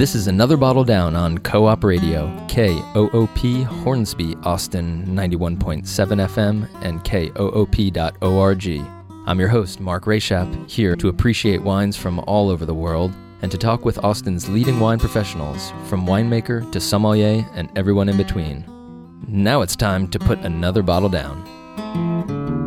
This is another bottle down on Co op Radio, KOOP Hornsby, Austin 91.7 FM, and KOOP.org. I'm your host, Mark Rashap, here to appreciate wines from all over the world and to talk with Austin's leading wine professionals, from winemaker to sommelier and everyone in between. Now it's time to put another bottle down.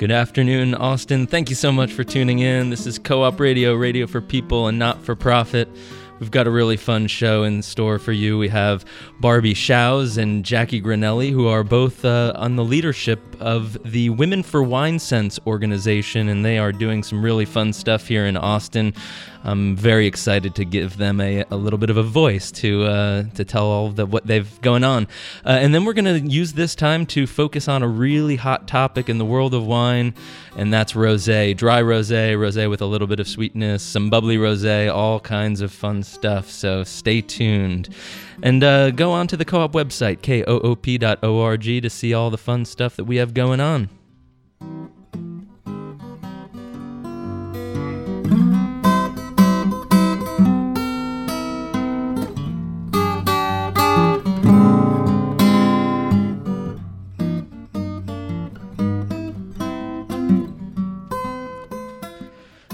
Good afternoon, Austin. Thank you so much for tuning in. This is Co op Radio, radio for people and not for profit. We've got a really fun show in store for you. We have Barbi Shows and Jackie Granelli, who are both uh, on the leadership of the Women for WineSense organization, and they are doing some really fun stuff here in Austin. I'm very excited to give them a, a little bit of a voice to uh, to tell all the, what they've going on. Uh, and then we're going to use this time to focus on a really hot topic in the world of wine, and that's rosé, dry rosé, rosé with a little bit of sweetness, some bubbly rosé, all kinds of fun stuff. So stay tuned. And uh, go on to the co op website, koop.org, to see all the fun stuff that we have going on.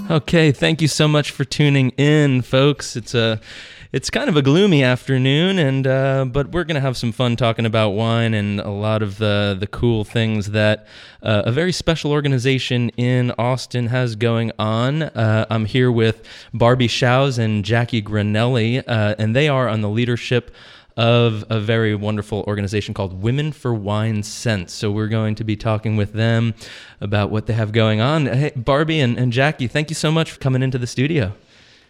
Okay, thank you so much for tuning in, folks. It's a it's kind of a gloomy afternoon, and uh, but we're gonna have some fun talking about wine and a lot of the the cool things that uh, a very special organization in Austin has going on. Uh, I'm here with Barbi Shows and Jackie Granelli, uh, and they are on the leadership of a very wonderful organization called Women for WineSense. So we're going to be talking with them about what they have going on. Hey, Barbi and, and Jackie, thank you so much for coming into the studio.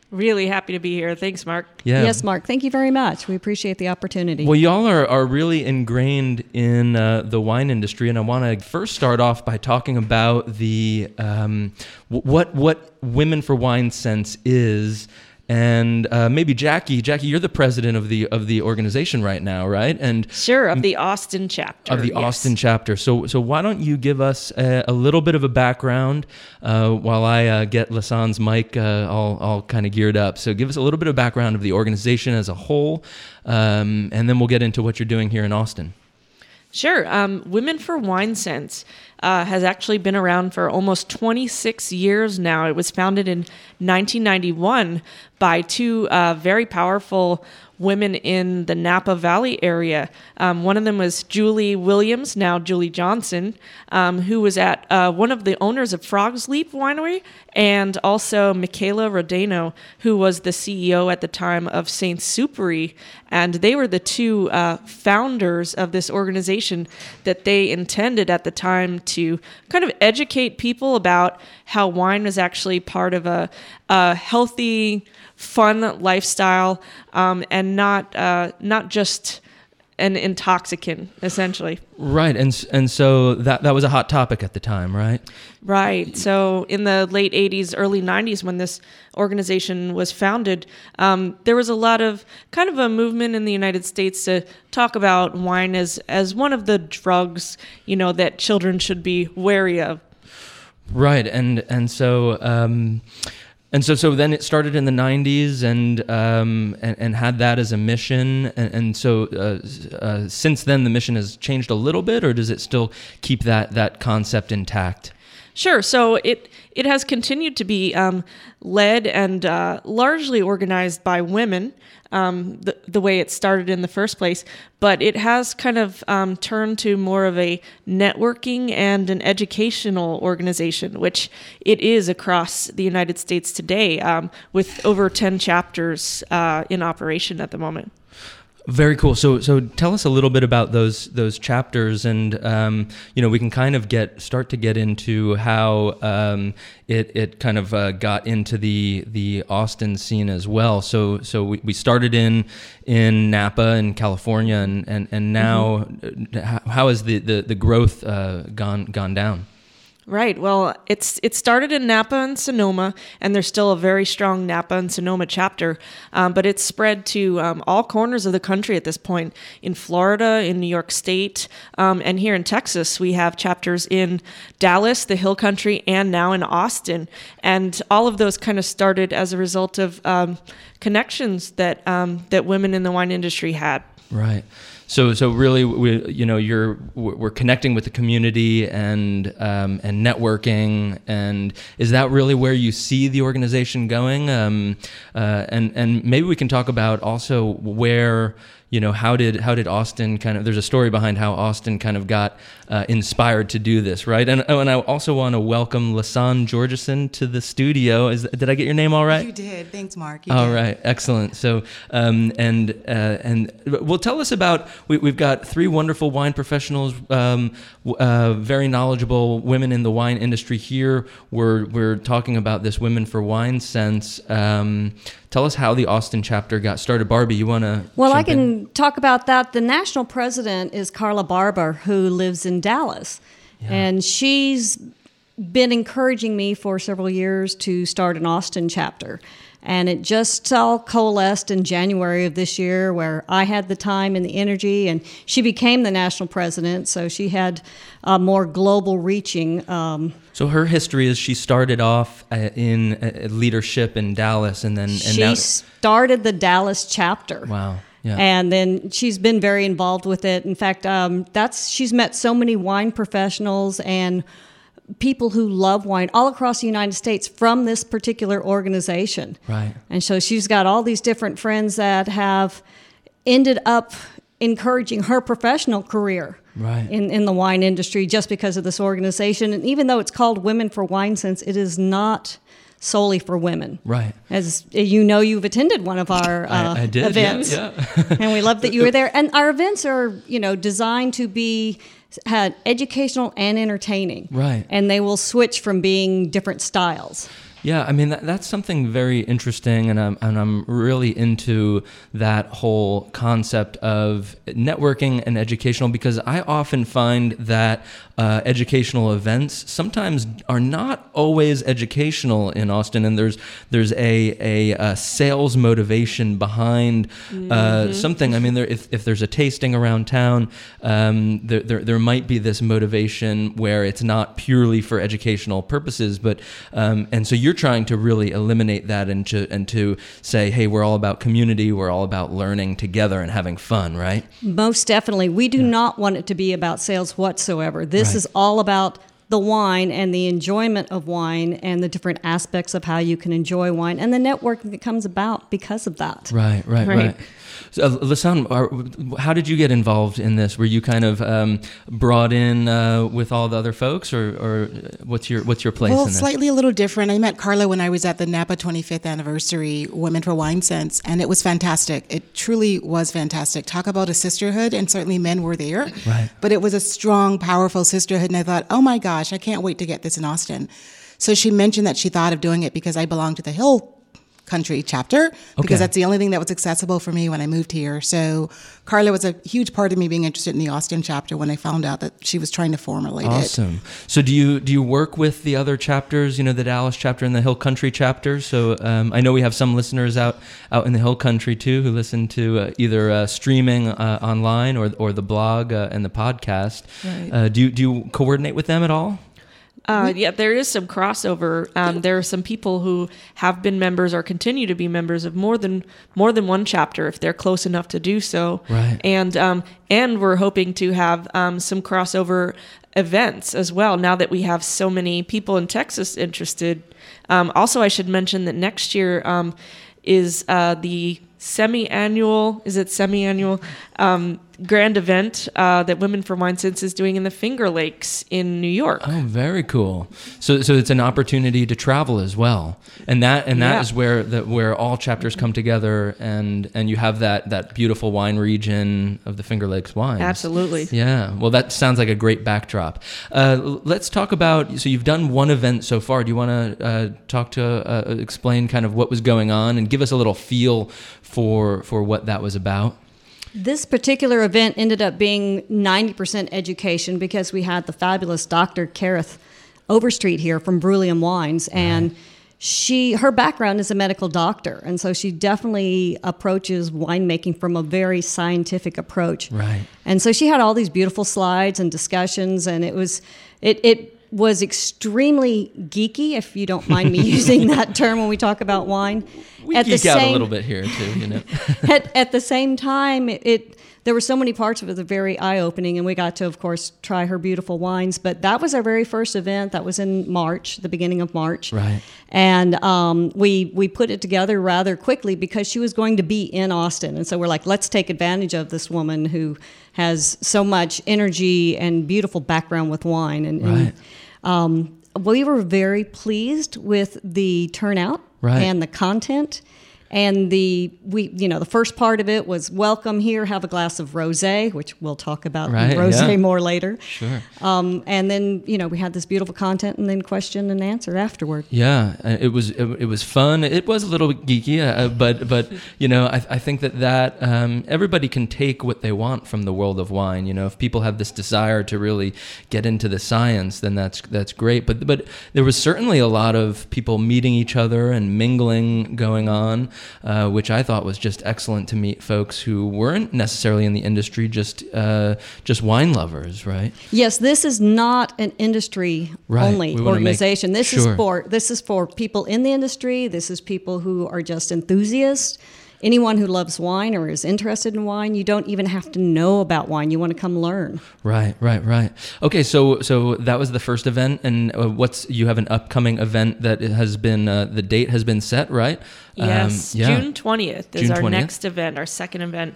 Really happy to be here. Thanks, Mark. Yeah. Yes, Mark. Thank you very much. We appreciate the opportunity. Well, y'all are, are really ingrained in uh, the wine industry, and I want to first start off by talking about the um, what what Women for WineSense is and uh, maybe Jackie. Jackie, you're the president of the of the organization right now, right? And sure, of the Austin chapter. Of the yes. Austin chapter. So, so why don't you give us a, a little bit of a background uh, while I uh, get LaSaan's mic uh, all all kind of geared up. So, give us a little bit of background of the organization as a whole, um, and then we'll get into what you're doing here in Austin. Sure. Um, Women for WineSense uh, has actually been around for almost 26 years now. It was founded in 1991 by two uh, very powerful women in the Napa Valley area. Um, one of them was Julie Williams, now Julie Johnson, um, who was at uh, one of the owners of Frog's Leap Winery, and also Michaela Rodeno, who was the CEO at the time of Saint Supéry. And they were the two uh, founders of this organization that they intended at the time to kind of educate people about how wine was actually part of a, a healthy, fun lifestyle, um, and not uh, not just an intoxicant, essentially. Right, and and so that that was a hot topic at the time, right? Right. So in the late '80s, early '90s, when this organization was founded, um, there was a lot of kind of a movement in the United States to talk about wine as as one of the drugs, you know, that children should be wary of. Right, and and so. Um, and so, so then it started in the '90s, and um, and, and, had that as a mission. And, and so, uh, uh, since then, the mission has changed a little bit, or does it still keep that that concept intact? Sure. So it it has continued to be um, led and uh, largely organized by women um, the, the way it started in the first place, but it has kind of um, turned to more of a networking and an educational organization, which it is across the United States today, um, with over 10 chapters uh, in operation at the moment. Very cool. So, so tell us a little bit about those those chapters, and um, you know, we can kind of get start to get into how um, it it kind of uh, got into the the Austin scene as well. So, so we, we started in in Napa in California, and and, and now mm-hmm. how, how has the the, the growth uh, gone gone down? Right. Well, it's it started in Napa and Sonoma, and there's still a very strong Napa and Sonoma chapter, um, but it's spread to um, all corners of the country at this point. In Florida, in New York State, um, and here in Texas, we have chapters in Dallas, the Hill Country, and now in Austin. And all of those kind of started as a result of um, connections that um, that women in the wine industry had. Right. So, so really, we, you know, you're we're connecting with the community and um, and networking, and is that really where you see the organization going? Um, uh, and and maybe we can talk about also where you know how did how did Austin kind of there's a story behind how Austin kind of got uh, inspired to do this right? And oh, and I also want to welcome LaSaan Georgeson to the studio. Is did I get your name all right? You did. Thanks Mark. You all did. right. Excellent. So um, and uh, and well tell us about we, we've got three wonderful wine professionals um, uh, very knowledgeable women in the wine industry here. We're we're talking about this women for wine sense um, tell us how the Austin chapter got started Barbi you want to well I can in? talk about that the national president is Carla Barber who lives in Dallas. Yeah. And she's been encouraging me for several years to start an Austin chapter. And it just all coalesced in January of this year where I had the time and the energy, and she became the national president, so she had a more global reaching. Um, so her history is she started off uh, in uh, leadership in Dallas, and then and she now- started the Dallas chapter. Wow. Yeah. And then she's been very involved with it. In fact, um, that's she's met so many wine professionals and people who love wine all across the United States from this particular organization. Right. And so she's got all these different friends that have ended up encouraging her professional career right. in, in the wine industry just because of this organization. And even though it's called Women for WineSense, it is not solely for women. Right. As you know, you've attended one of our uh, I, I did, events, yeah, yeah. and we love that you were there. And our events are, you know, designed to be had educational and entertaining. Right. And they will switch from being different styles. Yeah, I mean that, that's something very interesting, and I'm and I'm really into that whole concept of networking and educational because I often find that uh, educational events sometimes are not always educational in Austin, and there's there's a a, a sales motivation behind uh, mm-hmm. something. I mean, there, if if there's a tasting around town, um, there, there there might be this motivation where it's not purely for educational purposes, but um, and so you're trying to really eliminate that and to and to say, hey, we're all about community, we're all about learning together and having fun, right? Most definitely, we do yeah. not want it to be about sales whatsoever. This this right. is all about the wine and the enjoyment of wine and the different aspects of how you can enjoy wine and the networking that comes about because of that. Right, right, right. right. So, uh, LaSaan, how did you get involved in this? Were you kind of um, brought in uh, with all the other folks, or, or, what's your what's your place? Well, slightly a little different. I met Carla when I was at the Napa 25th anniversary Women for WineSense, and it was fantastic. It truly was fantastic. Talk about a sisterhood, and certainly men were there, right. but it was a strong, powerful sisterhood. And I thought, oh my gosh, I can't wait to get this in Austin. So she mentioned that she thought of doing it because I belong to the Hill country chapter because okay. that's the only thing that was accessible for me when I moved here. So Carla was a huge part of me being interested in the Austin chapter when I found out that she was trying to formulate awesome. it. Awesome. So do you do you work with the other chapters? You know, the Dallas chapter and the Hill Country chapter. So um, I know we have some listeners out out in the Hill Country too who listen to uh, either uh, streaming uh, online or or the blog uh, and the podcast. Right. Uh, do you, do you coordinate with them at all? Uh, yeah, there is some crossover. Um, there are some people who have been members or continue to be members of more than more than one chapter if they're close enough to do so. Right. And um, and we're hoping to have um, some crossover events as well. Now that we have so many people in Texas interested. Um, also, I should mention that next year um, is uh, the semi-annual. Is it semi-annual? Grand event uh, that Women for WineSense is doing in the Finger Lakes in New York. Oh, very cool. So, so it's an opportunity to travel as well, and that and that yeah. is where the, where all chapters come together, and and you have that that beautiful wine region of the Finger Lakes wines. Absolutely. Yeah. Well, that sounds like a great backdrop. Uh, let's talk about. So you've done one event so far. Do you want to uh, talk to uh, explain kind of what was going on and give us a little feel for for what that was about? This particular event ended up being 90% education because we had the fabulous Dr. Kerith Overstreet here from Bruliam Wines, and she her background is a medical doctor, and so she definitely approaches winemaking from a very scientific approach. Right. And so she had all these beautiful slides and discussions, and it was it it was extremely geeky, if you don't mind me using that term when we talk about wine. We geek out a little bit here too, you know. at, at the same time, it, it there were so many parts of it that were very eye opening, and we got to, of course, try her beautiful wines. But that was our very first event. That was in March, the beginning of March. Right. And um, we we put it together rather quickly because she was going to be in Austin, and so we're like, let's take advantage of this woman who has so much energy and beautiful background with wine. And, Right. and um, we were very pleased with the turnout Right. and the content. And the we you know the first part of it was welcome here, have a glass of rosé, which we'll talk about Right, rosé yeah. more later. Sure. Um, and then you know we had this beautiful content, and then question and answer afterward. Yeah, uh, it was it, it was fun. It was a little geeky, uh, but but you know I, I think that that um, everybody can take what they want from the world of wine. You know, if people have this desire to really get into the science, then that's that's great. But but there was certainly a lot of people meeting each other and mingling going on, uh, which I thought was just excellent to meet folks who weren't necessarily in the industry, just uh, just wine lovers, right? Yes, this is not an industry Right. only We wanna make- organization. this is for this is for people in the industry. This is people who are just enthusiasts. Anyone who loves wine or is interested in wine, you don't even have to know about wine. You want to come learn. Right, right, right. Okay, so so that was the first event, and uh, what's you have an upcoming event that has been uh, the date has been set, right? Um, Yes, yeah. June 20th is June our 20th? next event, our second event.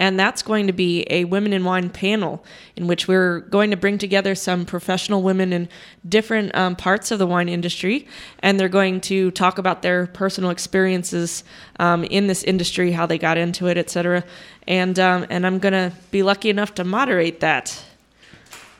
And that's going to be a Women in Wine panel in which we're going to bring together some professional women in different um, parts of the wine industry. And they're going to talk about their personal experiences um, in this industry, how they got into it, etc. And, um, and I'm going to be lucky enough to moderate that.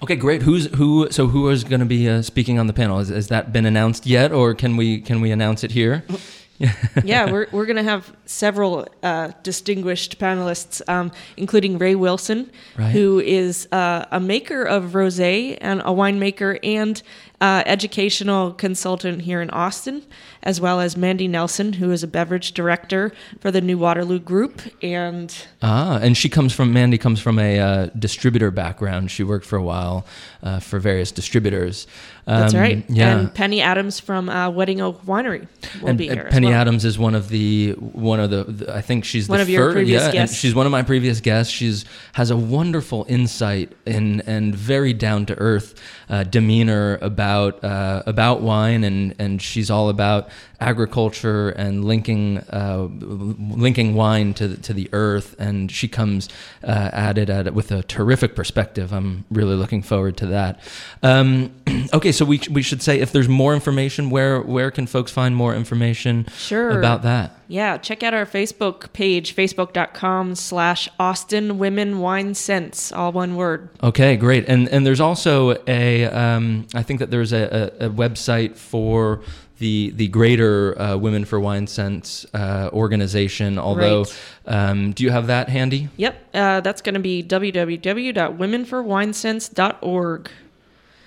Okay, great. Who's who? So who is going to be uh, speaking on the panel? Has, has that been announced yet, or can we can we announce it here? yeah, we're, we're going to have several uh, distinguished panelists, um, including Rae Wilson, Right. who is uh, a maker of rosé and a winemaker and uh, educational consultant here in Austin, as well as Mandy Nelson, who is a beverage director for the New Waterloo Group. And Ah, and she comes from Mandy comes from a uh, distributor background. She worked for a while uh, for various distributors. that's Um, right. Yeah. And Penny Adams from uh, Wedding Oak Winery will and, be here. Penny well. Adams is one of the one of the, the- I think she's One the of your previous yeah, guests. she's one of my previous guests. She's has a wonderful insight and and very down to earth uh, demeanor about uh, about wine and and she's all about agriculture and linking uh, linking wine to the, to the earth and she comes uh, at it at it with a terrific perspective. I'm really looking forward to that. Um, okay, so we we should say if there's more information, where where can folks find more information Sure. about that? Yeah, check out our Facebook page, facebook.com slash Austin Women Wine Sense, all one word. Okay, great. And and there's also a um, I think that there's a, a, a website for the the greater uh, Women for WineSense uh, organization. Although, Right. um, do you have that handy? Yep, uh, that's going to be www.womenforwinesense.org.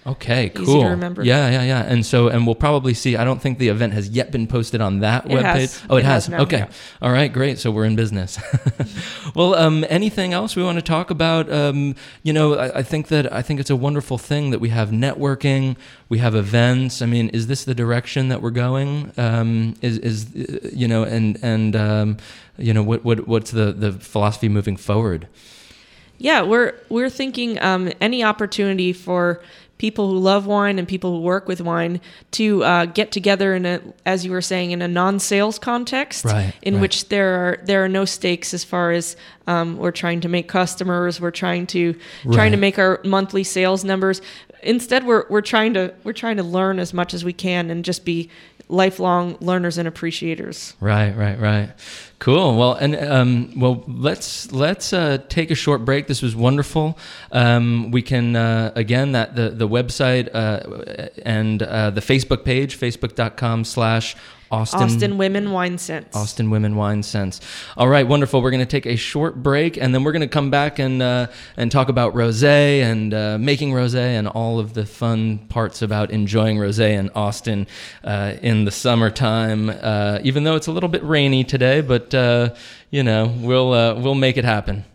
Okay, Easy to cool. remember. Yeah, yeah, yeah. And so, and we'll probably see. I don't think the event has yet been posted on that It webpage. has. Oh, it, It has. has okay. yeah. All right, great. So we're in business. well, um, anything else we want to talk about? Um, you know, I, I think that I think it's a wonderful thing that we have networking, we have events. I mean, is this the direction that we're going? Um, is is uh, you know, and and um, you know, what what what's the the philosophy moving forward? Yeah, we're we're thinking um, any opportunity for people who love wine and people who work with wine to uh, get together in a, as you were saying, in a non-sales context, Right, in right. which there are there are no stakes as far as um, we're trying to make customers, we're trying to trying to make our monthly sales numbers. Instead, we're we're trying to we're trying to learn as much as we can and just be lifelong learners and appreciators. Right, right, right. Cool. Well, and um, well, let's let's uh, take a short break. This was wonderful. Um, we can uh, again that the the website uh, and uh, the Facebook page, facebook.com/slash Austin, Austin Women Wine Sense. Austin Women Wine Sense. All right, wonderful. We're going to take a short break, and then we're going to come back and uh, and talk about rosé and uh, making rosé and all of the fun parts about enjoying rosé in Austin uh, in the summertime. Uh, even though it's a little bit rainy today, but uh, you know we'll uh, we'll make it happen.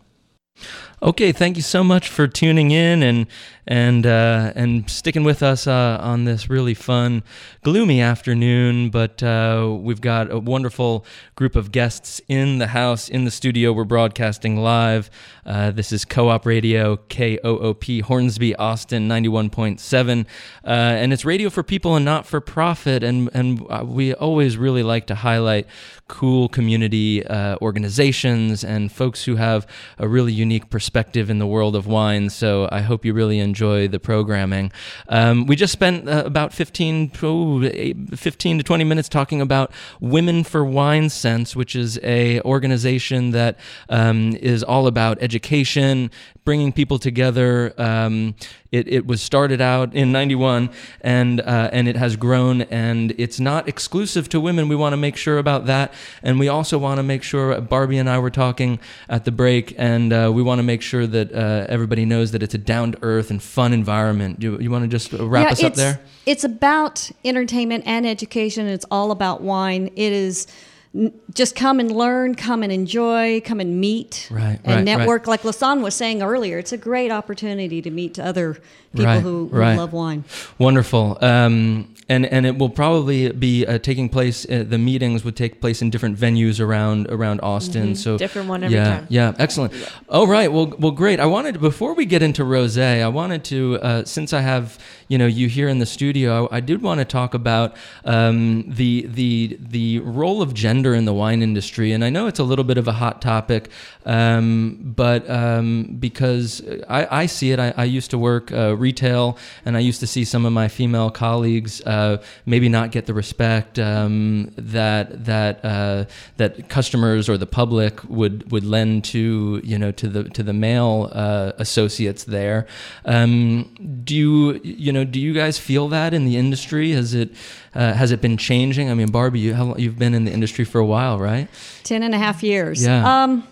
Okay, thank you so much for tuning in and and uh, and sticking with us uh, on this really fun, gloomy afternoon. But uh, we've got a wonderful group of guests in the house, in the studio. We're broadcasting live. Uh, this is Co-op Radio, K O O P, Hornsby, Austin, ninety-one point seven, uh, and it's radio for people and not for profit. And and uh, we always really like to highlight cool community organizations and folks who have a really unique perspective in the world of wine. So I hope you really enjoy enjoy the programming. Um, we just spent uh, about 15, oh, 15 to 20 minutes talking about Women for WineSense, which is a organization that um, is all about education, bringing people together. Um, it, it was started out in 91 and, uh, and it has grown and it's not exclusive to women. We want to make sure about that. And we also want to make sure, Barbi and I were talking at the break, and uh, we want to make sure that uh, everybody knows that it's a down to earth and fun environment. Do you want to just wrap yeah, us up there? It's about entertainment and education. It's all about wine. It is just come and learn, come and enjoy, come and meet, right, and right, network. Right. Like LaSaan was saying earlier, it's a great opportunity to meet other people who, who love wine. Wonderful. Um, and and it will probably be uh, taking place. Uh, the meetings would take place in different venues around around Austin. Mm-hmm. So different one every yeah, time. Yeah, excellent. All right. Well, well, great. I wanted before we get into rosé, I wanted to uh, since I have you know you here in the studio, I, I did want to talk about um, the the the role of gender in the wine industry, and I know it's a little bit of a hot topic, um, but um, because I, I see it, I, I used to work uh, retail, and I used to see some of my female colleagues. Uh, uh, maybe not get the respect um, that that uh, that customers or the public would would lend to you know to the to the male uh, associates there. Um, do you you know do you guys feel that in the industry? Has it uh, has it been changing? I mean, Barbi, you how, you've been in the industry for a while, right? Ten and a half years. Yeah. Um,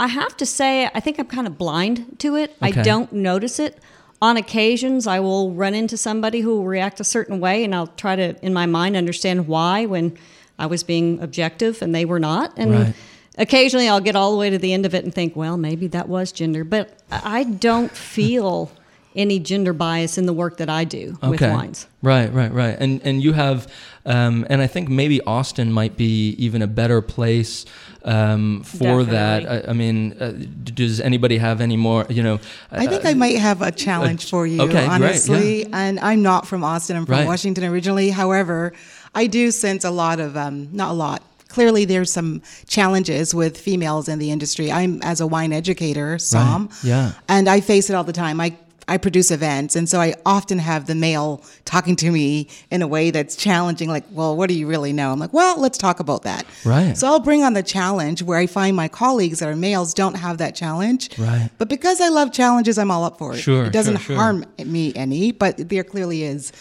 I have to say, I think I'm kind of blind to it. Okay. I don't notice it on occasions I will run into somebody who will react a certain way and I'll try to in my mind understand why when I was being objective and they were not and right. occasionally I'll get all the way to the end of it and think well maybe that was gender but I don't feel any gender bias in the work that I do okay. with wines. Right, right, right. And and you have, um, and I think maybe Austin might be even a better place um, for Definitely. that. I, I mean, uh, does anybody have any more? You know, I think uh, I might have a challenge for you, okay, honestly. Great, yeah. And I'm not from Austin. I'm from Right. Washington originally. However, I do sense a lot of, um, not a lot. Clearly, there's some challenges with females in the industry. I'm as a wine educator, Somm, yeah. and I face it all the time. I I produce events, and so I often have the male talking to me in a way that's challenging. Like, well, what do you really know? I'm like, well, let's talk about that. Right. So I'll bring on the challenge where I find my colleagues that are males don't have that challenge. Right. But because I love challenges, I'm all up for it. Sure, It doesn't sure, sure. harm me any, but there clearly is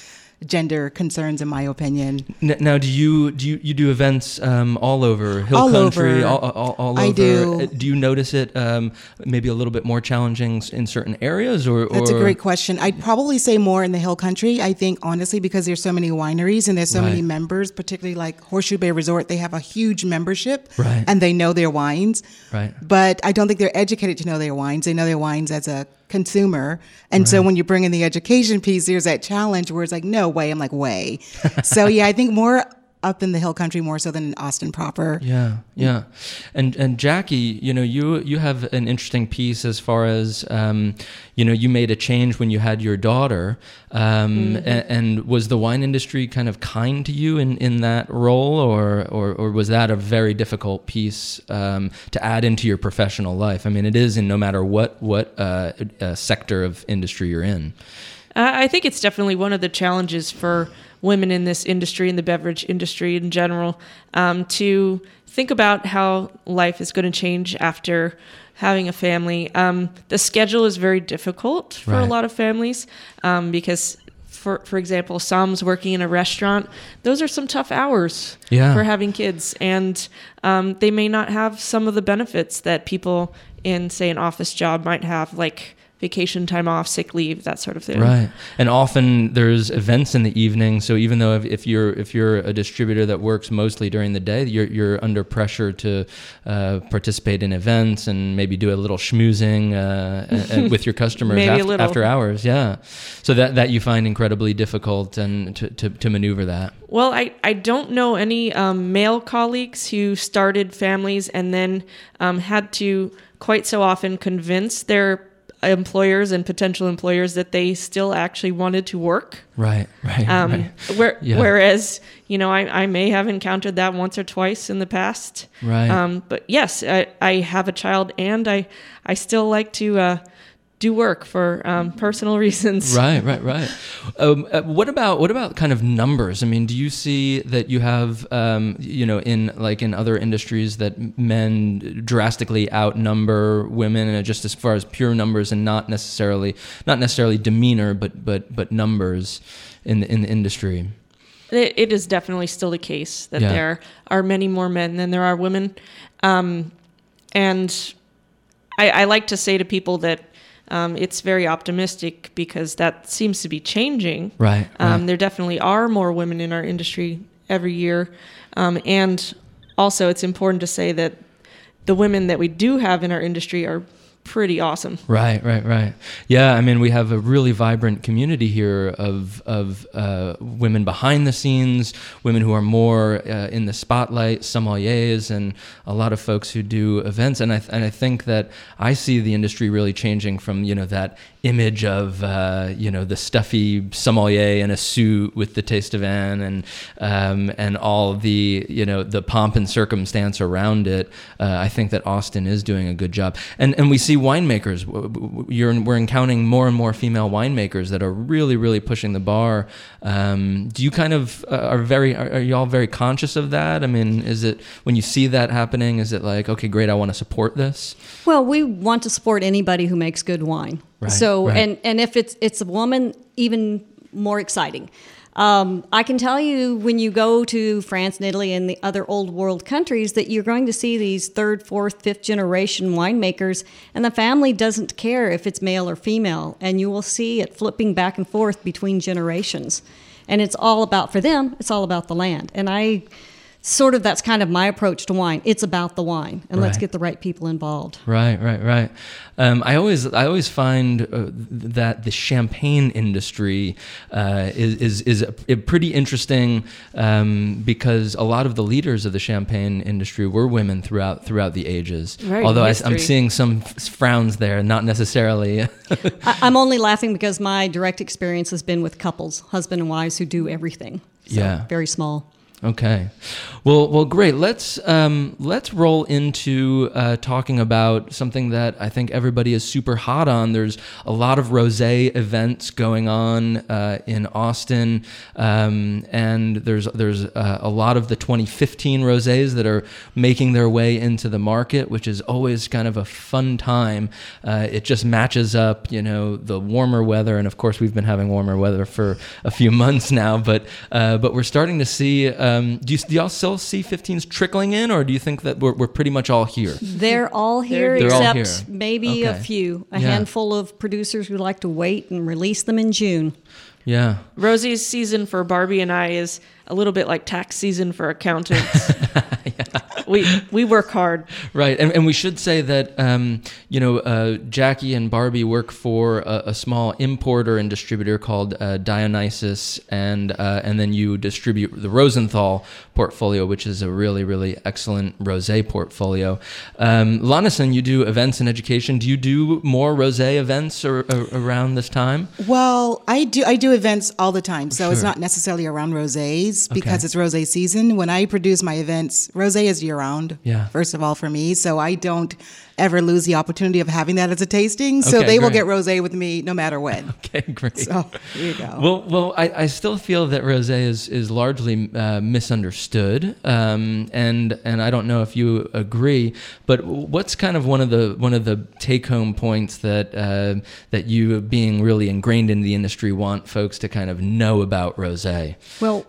gender concerns in my opinion. Now, do you do you, you do events um, all over Hill All Country, over. all, all, all I over? do. Uh, Do you notice it um, maybe a little bit more challenging in certain areas, or, That's a great question. I'd probably say more in the hill country. I think honestly because there's so many wineries and there's so many members, particularly like Horseshoe Bay Resort, they have a huge membership Right. and they know their wines. Right. But I don't think they're educated to know their wines. They know their wines as a consumer. And so when you bring in the education piece, there's that challenge where it's like, no way. I'm like, way. so yeah, I think more up in the hill country more so than in Austin proper. Yeah, yeah, and and Jackie, you know, you you have an interesting piece as far as um, you know, you made a change when you had your daughter, um, a- and, was the wine industry kind of kind to you in, in that role, or, or or was that a very difficult piece um, to add into your professional life? I mean, it is in no matter what what uh, uh, sector of industry you're in. I I think it's definitely one of the challenges for women in this industry, in the beverage industry in general, um, to think about how life is going to change after having a family. Um, the schedule is very difficult for a lot of families um, because for for example, somms working in a restaurant. Those are some tough hours Yeah. for having kids, and um, they may not have some of the benefits that people in, say, an office job might have, like vacation time off, sick leave, that sort of thing. Right, and often there's events in the evening. So even though if, if you're if you're a distributor that works mostly during the day, you're you're under pressure to uh, participate in events and maybe do a little schmoozing uh, with your customers after, after hours. Yeah, so that that you find incredibly difficult and to, to, to maneuver that. Well, I, I don't know any um, male colleagues who started families and then um, had to quite so often convince their employers and potential employers that they still actually wanted to work. Right, right, Um, right. where, Yeah. Whereas, you know, I, I may have encountered that once or twice in the past. Right. Um, but yes, I, I have a child and I, I still like to uh, do work for um, personal reasons. Right, right, right. Um, uh, what about what about kind of numbers? I mean, do you see that you have, um, you know, in like in other industries that men drastically outnumber women, and just as far as pure numbers, and not necessarily not necessarily demeanor, but but but numbers in the, in the industry. It, it is definitely still the case that Yeah. there are many more men than there are women. Um, and I, I like to say to people that um, it's very optimistic because that seems to be changing. Right, Um, right. There definitely are more women in our industry every year. Um, and also, it's important to say that the women that we do have in our industry are pretty awesome. Right, right, right. Yeah, I mean, we have a really vibrant community here of of uh, women behind the scenes, women who are more uh, in the spotlight, sommeliers, and a lot of folks who do events. And I and I think that I see the industry really changing from you know that image of uh, you know the stuffy sommelier in a suit with the tastevin and um, and all the you know the pomp and circumstance around it. Uh, I think that Austin is doing a good job, and and we see winemakers. You're we're encountering more and more female winemakers that are really really pushing the bar. Um, do you kind of uh, are very are, are you all very conscious of that? I mean, is it when you see that happening? Is it like okay, great, I want to support this? Well, we want to support anybody who makes good wine. Right, so, right. and and if it's it's a woman, even more exciting. Um, I can tell you when you go to France and Italy and the other old world countries that you're going to see these third, fourth, fifth generation winemakers, and the family doesn't care if it's male or female, and you will see it flipping back and forth between generations. And it's all about, for them, it's all about the land. And I sort of, that's kind of my approach to wine. It's about the wine, and let's get the right people involved. Right, right, right. Um, I always, I always find uh, that the champagne industry uh, is is, is a, a pretty interesting um, because a lot of the leaders of the champagne industry were women throughout throughout the ages. Right, Although I, am seeing some frowns there, not necessarily. I, I'm only laughing because my direct experience has been with couples, husband and wives, who do everything. So, Yeah. Very small. Okay, well, well, great. Let's um, let's roll into uh, talking about something that I think everybody is super hot on. There's a lot of rosé events going on uh, in Austin, um, and there's there's uh, a lot of the 2015 rosés that are making their way into the market, which is always kind of a fun time. Uh, it just matches up, you know, the warmer weather, and of course we've been having warmer weather for a few months now, but uh, but we're starting to see. Um, do, you, do y'all still see 15s trickling in, or do you think that we're, we're pretty much all here? They're all here They're all except here. maybe a few, a Yeah. handful of producers who like to wait and release them in June. Yeah. Rosie's season for Barbi and I is a little bit like tax season for accountants. We we work hard. Right, and, and we should say that um, you know uh, Jackie and Barbi work for a, a small importer and distributor called uh, Dionysus, and uh, and then you distribute the Rosenthal portfolio, which is a really really excellent rosé portfolio. Um, LaSaan, you do events and education. Do you do more rosé events or, or around this time? Well, I do I do events all the time, so it's not necessarily around rosés because Okay. it's rosé season. When I produce my events, rosé is year round. Yeah. First of all, for me, so I don't ever lose the opportunity of having that as a tasting. So Okay, they will get rosé with me no matter when. Okay, great. So there you go. Well, well, I, I still feel that rosé is is largely uh, misunderstood, um, and and I don't know if you agree. But what's kind of one of the one of the take home points that uh, that you, being really ingrained in the industry, want folks to kind of know about rosé? Well,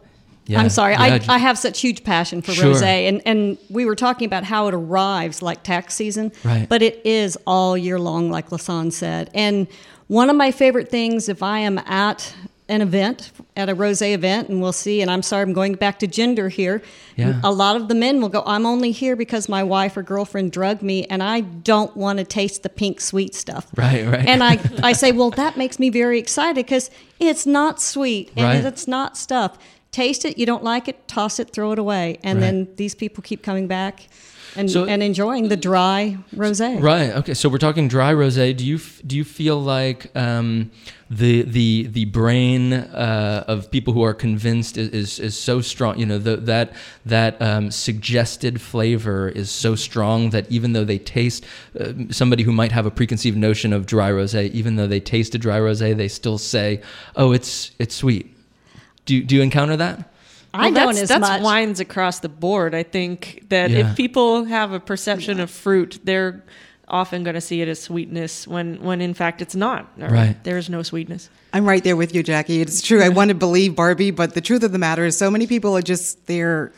Yeah. I'm sorry. Yeah, I, I have such huge passion for Sure. rosé, and and we were talking about how it arrives like tax season, Right. But it is all year long, like LaSaan said. And one of my favorite things, if I am at an event, at a rosé event, and we'll see. And I'm sorry, I'm going back to gender here. Yeah. A lot of the men will go, "I'm only here because my wife or girlfriend drugged me, and I don't want to taste the pink sweet stuff." Right, right. And I, I say, well, that makes me very excited because it's not sweet and Right. it's not stuff. Taste it, you don't like it, toss it, throw it away. And Right. then these people keep coming back and, So- and enjoying the dry rosé. Right. Okay. So we're talking dry rosé. Do you do you feel like um, the the the brain uh, of people who are convinced is, is, is so strong? You know, the, that that um, suggested flavor is so strong that even though they taste uh, somebody who might have a preconceived notion of dry rosé, even though they taste a dry rosé, they still say, "Oh, it's it's sweet." Do you, do you encounter that? I Well, don't that's, as that's much. wines across the board. I think that Yeah. if people have a perception of fruit, they're often going to see it as sweetness when, when in fact it's not. Right. There is no sweetness. I'm right there with you, Jackie. It's true. I want to believe Barbi, but the truth of the matter is, so many people are just they're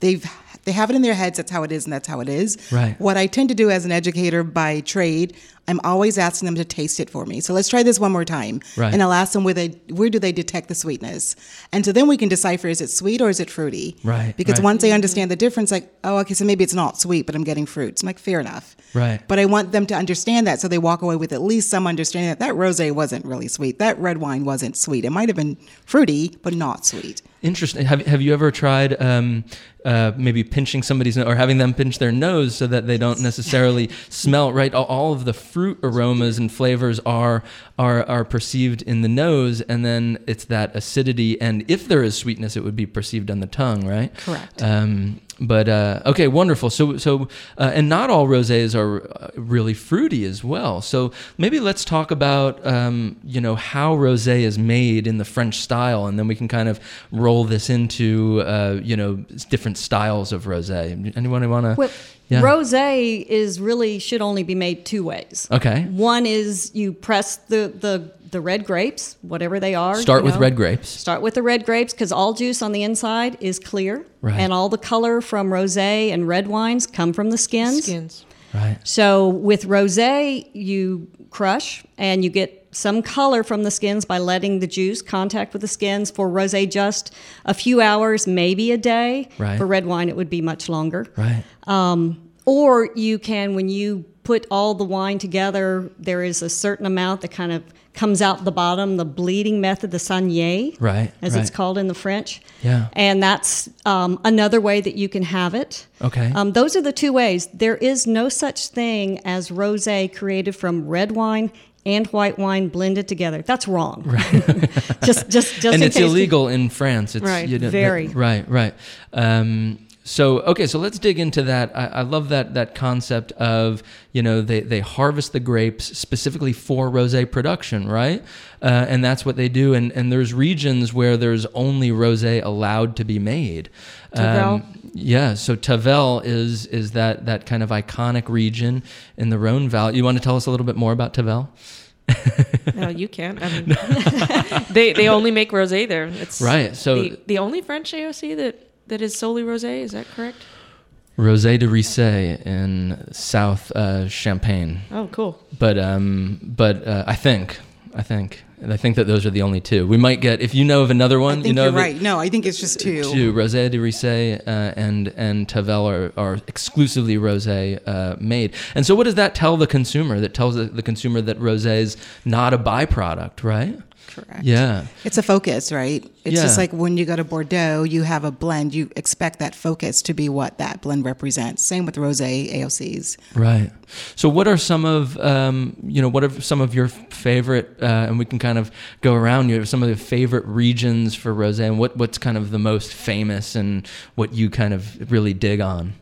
they've they have it in their heads. That's how it is, and that's how it is. Right. What I tend to do as an educator by trade, I'm always asking them to taste it for me. So let's try this one more time, Right. and I'll ask them where they where do they detect the sweetness, and so then we can decipher is it sweet or is it fruity. Right, Because right. once they understand the difference, like oh okay, so maybe it's not sweet, but I'm getting fruits. I'm like fair enough. Right. But I want them to understand that so they walk away with at least some understanding that that rosé wasn't really sweet. That red wine wasn't sweet. It might have been fruity, but not sweet. Interesting. Have Have you ever tried um, uh, maybe pinching somebody's nose or having them pinch their nose so that they don't necessarily smell right? All, all of the fruit aromas and flavors are are are perceived in the nose, and then it's that acidity. And if there is sweetness, it would be perceived on the tongue, right? Correct. Um, but uh, okay, wonderful. So so uh, and not all rosés are uh, really fruity as well. So maybe let's talk about um, you know how rosé is made in the French style, and then we can kind of roll this into uh, you know different styles of rosé. Anyone want to? Well, Yeah. Rosé is really should only be made two ways. Okay. One is you press the, the, the red grapes, whatever they are. Start with know. red grapes. Start with the red grapes because all juice on the inside is clear. Right. And all the color from rosé and red wines come from the skins. Skins. Right. So with rosé, you crush and you get some color from the skins by letting the juice contact with the skins. For rosé, just a few hours, maybe a day. Right. For red wine, it would be much longer. Right. Um, or you can, when you put all the wine together, there is a certain amount that kind of comes out the bottom, the bleeding method, the saignée, Right, as it's called in the French. Yeah. And that's um, another way that you can have it. Okay. Um, those are the two ways. There is no such thing as rosé created from red wine and white wine blended together. That's wrong. Right. just, just, just. and it's you- illegal in France. It's Right. you know, Very. right, right. Um, so okay, so let's dig into that. I, I love that that concept of you know they, they harvest the grapes specifically for rosé production, right? Uh, and that's what they do. And and there's regions where there's only rosé allowed to be made. Um, Tavel. yeah, so Tavel is is that that kind of iconic region in the Rhone Valley. You want to tell us a little bit more about Tavel? No, you can't. I mean, they they only make rosé there. It's Right, so- the, the only French AOC that that is solely rosé. Is that correct? Rosé des Riceys in South uh, Champagne. Oh, cool. but um, but uh, I think I think and I think that those are the only two. We might get if you know of another one. I think you know you're of it- right. No, I think it's just two. Two Rosé des Riceys uh, and and Tavel are, are exclusively rosé uh, made. And so, what does that tell the consumer? That tells the, the consumer that rosé is not a byproduct, right? Correct. Yeah. It's a focus, right? It's just like when you go to Bordeaux, you have a blend. You expect that focus to be what that blend represents. Same with rosé AOCs. Right. So, what are some of um, you know what are some of your favorite, uh, and we can kind of go around. You know, some of the favorite regions for rosé, and what what's kind of the most famous, and what you kind of really dig on.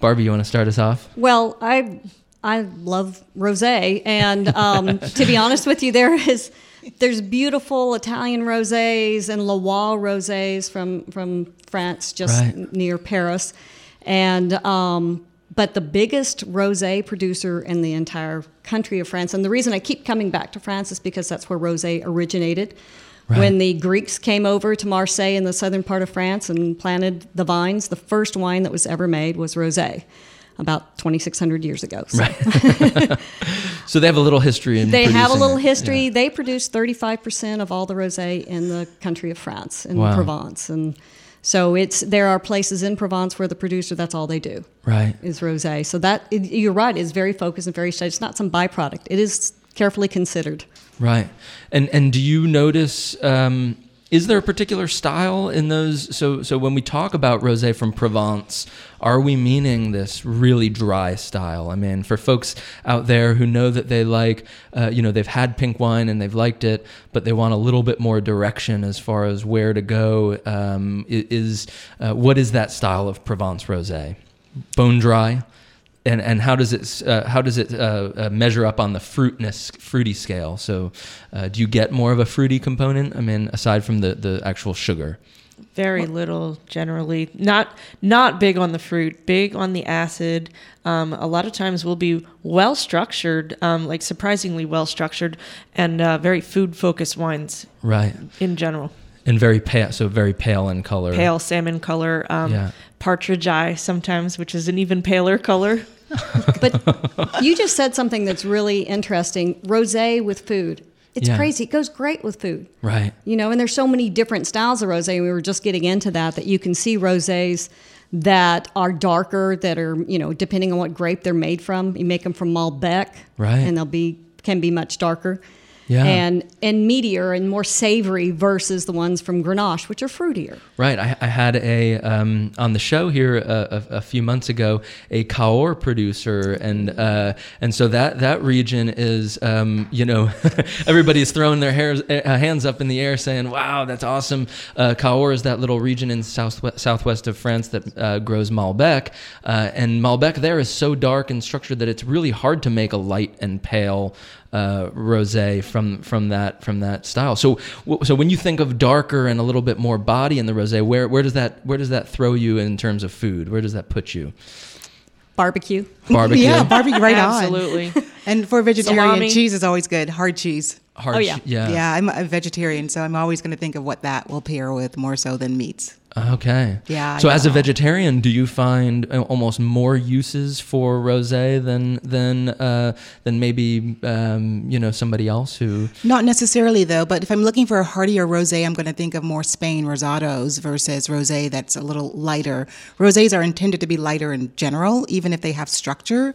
Barbi, you want to start us off? Well, I I love rosé, and um, to be honest with you, there is there's beautiful Italian rosés and Loire rosés from from France, just Right. near Paris, and um, but the biggest rosé producer in the entire country of France, and the reason I keep coming back to France is because that's where rosé originated. When the Greeks came over to Marseille in the southern part of France and planted the vines, the first wine that was ever made was rosé, about 2,600 years ago. So So they have a little history in they have a little it. history. Yeah. They produce 35% of all the rosé in the country of France, in Wow. Provence. And so it's there are places in Provence where the producer, that's all they do Right. is rosé. So that it, you're right, it's very focused and very studied. It's not some byproduct. It is carefully considered. Right. And and do you notice um, is there a particular style in those so so when we talk about rosé from Provence, are we meaning this really dry style? I mean, for folks out there who know that they like uh, you know, they've had pink wine and they've liked it, but they want a little bit more direction as far as where to go, um, is uh, what is that style of Provence rosé? Bone dry? And and how does it uh, how does it uh, uh, measure up on the fruitness fruity scale? So, uh, do you get more of a fruity component? I mean, aside from the the actual sugar. Very little generally. Not not big on the fruit, big on the acid. Um, a lot of times we'll be well structured, um, like surprisingly well structured, and uh, very food focused wines Right, in general. And very pale, so very pale in color. Pale salmon color, um, Yeah. partridge eye sometimes, which is an even paler color. But you just said something that's really interesting. Rosé with food. It's Yeah. crazy. It goes great with food. Right, You know, and there's so many different styles of rosé. We were just getting into that that you can see rosés that are darker, that are you know depending on what grape they're made from. You make them from Malbec, Right. And they'll be can be much darker, Yeah. and and meatier and more savory versus the ones from Grenache, which are fruitier. right. I, I had a um, on the show here a, a, a few months ago a Cahors producer, and uh, and so that that region is um, you know everybody's throwing their hairs, uh, hands up in the air saying, "Wow, that's awesome!" Uh, Cahors is that little region in south southwest of France that uh, grows Malbec, uh, and Malbec there is so dark and structured that it's really hard to make a light and pale uh, rosé from from that from that style. So w- so when you think of darker and a little bit more body in the rosé, where where does that where does that throw you in terms of food? Where does that put you? Barbecue. Barbecue. Yeah, barbecue right on. Absolutely. And for vegetarian, Salami. cheese is always good. Hard cheese. Hard Oh, yeah. yeah. Yeah, I'm a vegetarian, so I'm always going to think of what that will pair with more so than meats. Okay. Yeah, So I as a vegetarian, do you find uh, almost more uses for rosé than than uh, than maybe um, you know somebody else who? Not necessarily though, but if I'm looking for a heartier rosé, I'm going to think of more Spain rosados versus rosé that's a little lighter. Rosés are intended to be lighter in general, even if they have structure.